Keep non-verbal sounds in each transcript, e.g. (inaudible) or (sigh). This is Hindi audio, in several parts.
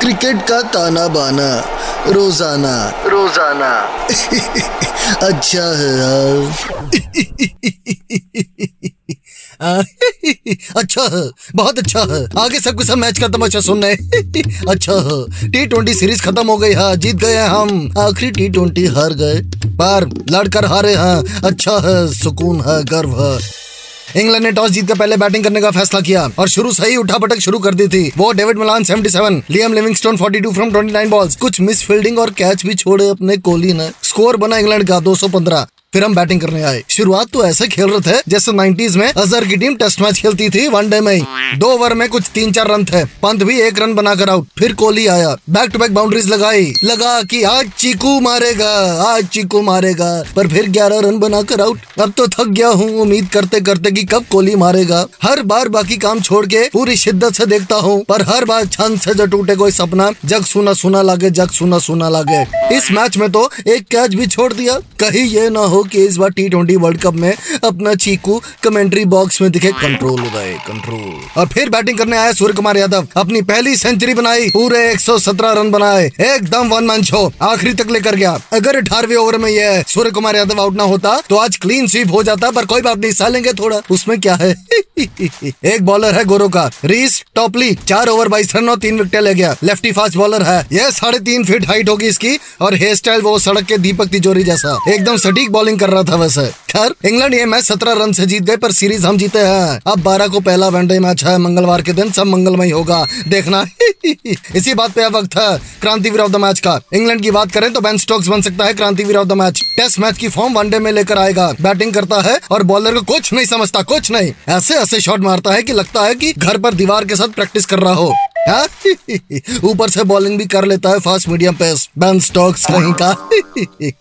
क्रिकेट का ताना बाना रोज़ाना। रोज़ाना। (laughs) अच्छा है यार। (laughs) अच्छा है बहुत अच्छा है। आगे सबके सब मैच का तमाशा रहे (laughs) अच्छा है। टी ट्वेंटी सीरीज़ खत्म हो गई है जीत गए हम। आखिरी टी ट्वेंटी हार गए। पर लड़कर हारे हैं। अच्छा है सुकून है गर्व है। इंग्लैंड ने टॉस जीतकर पहले बैटिंग करने का फैसला किया और शुरू सही उठा पटक शुरू कर दी थी। वो David Malan 77 Liam Livingstone 42 from 29 balls. कुछ मिस फील्डिंग और कैच भी छोड़े अपने कोहली ने। स्कोर बना इंग्लैंड का 215 फिर हम बैटिंग करने आए। शुरुआत तो ऐसे खेल रहे थे, जैसे 90s में अजहर की टीम टेस्ट मैच खेलती थी वनडे में ही। दो ओवर में कुछ तीन चार रन थे। पंत भी एक रन बनाकर आउट फिर कोहली आया। बैक टू बैक बाउंड्रीज लगाई। लगा कि आज चीकू मारेगा, आज चीकू मारेगा। पर फिर ग्यारह रन बनाकर आउट अब तो थक गया हूँ। उम्मीद करते करते की कब कोहली मारेगा। हर बार बाकी काम छोड़ के पूरी शिद्दत से देखता हूँ। पर हर बार छंद से जो टूटे कोई सपना। जग सुना सुना लागे, जग सुना सुना लागे। इस मैच में तो एक कैच भी छोड़ दिया। कहीं ये ना हो कि इस बार टी ट्वेंटी वर्ल्ड कप में अपना चीकू कमेंट्री बॉक्स में दिखे। कंट्रोल उदय कंट्रोल और फिर बैटिंग करने आया सूर्य कुमार यादव। अपनी पहली सेंचुरी बनाई, पूरे 117 रन बनाए। एकदम वन मैन शो आखिरी तक लेकर गया। अगर अठारहवें ओवर में यह सूर्य कुमार यादव आउट ना होता तो आज क्लीन स्वीप हो जाता, पर कोई बात नहीं, सालेंगे थोड़ा। उसमें क्या है? (laughs) एक बॉलर है गोरो का। रीस टॉपली चार ओवर बाईस रन और तीन विकेट ले गया। लेफ्टी फास्ट बॉलर है। यह साढ़े तीन फीट हाइट होगी इसकी, और हेयर स्टाइल वो सड़क के दीपक तिजोरी जैसा। एकदम सटीक बॉलिंग कर रहा था वैसे। खैर, इंग्लैंड ये मैच सत्रह रन से जीत गए, पर सीरीज़ हम जीते हैं। अब बारह को पहला वनडे मैच है, मंगलवार के दिन सब मंगलमय होगा। देखना। (laughs) इसी बात पे अब वक्त है क्रांतिवीर ऑफ़ द मैच का। इंग्लैंड की बात करें तो बेन स्टोक्स बन सकता है Krantiveer of the match. Test match की फॉर्म वनडे में लेकर आएगा। बैटिंग करता है और बॉलर को कुछ नहीं समझता, कुछ नहीं। ऐसे ऐसे शॉट मारता है की लगता है की घर पर दीवार के साथ प्रैक्टिस कर रहा हाँ? (laughs) ऊपर से बॉलिंग भी कर लेता है fast medium pace Ben Stokes कहीं का।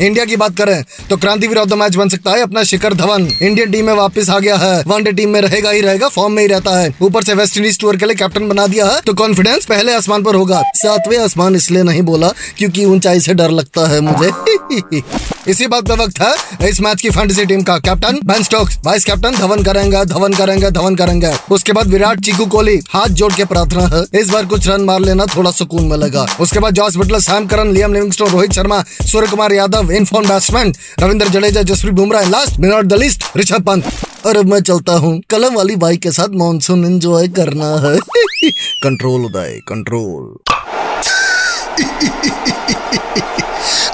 (laughs) इंडिया की बात करें तो क्रांतिवीर ऑफ़ द मैच बन सकता है अपना शिखर धवन। इंडियन टीम में वापस आ गया है। वनडे टीम में रहेगा ही रहेगा फॉर्म में ही रहता है। ऊपर से वेस्ट इंडीज टूर के लिए कैप्टन बना दिया है तो कॉन्फिडेंस पहले आसमान पर होगा। सातवें आसमान इसलिए नहीं बोला, क्योंकि ऊंचाई से डर लगता है मुझे। (laughs) इसी बात पे वक्त है। इस मैच की फैंटेसी टीम का captain Ben Stokes vice captain Dhawan करेंगे धवन करेंगे धवन करेंगे। उसके बाद विराट, चीकू, कोहली, हाथ जोड़ के प्रार्थना है। इस बार कुछ रन मार लेना थोड़ा सुकून मिलेगा। उसके बाद Jos Buttler Sam Curran Liam Livingstone Rohit Sharma Surya Kumar Yadav in form batsman Ravindra Jadeja, Jasprit Bumrah last not the least Rishabh Pant. और अब मैं चलता हूँ। कलम वाली बाइक के साथ मानसून एंजॉय करना है। (laughs) कंट्रोल उदय कंट्रोल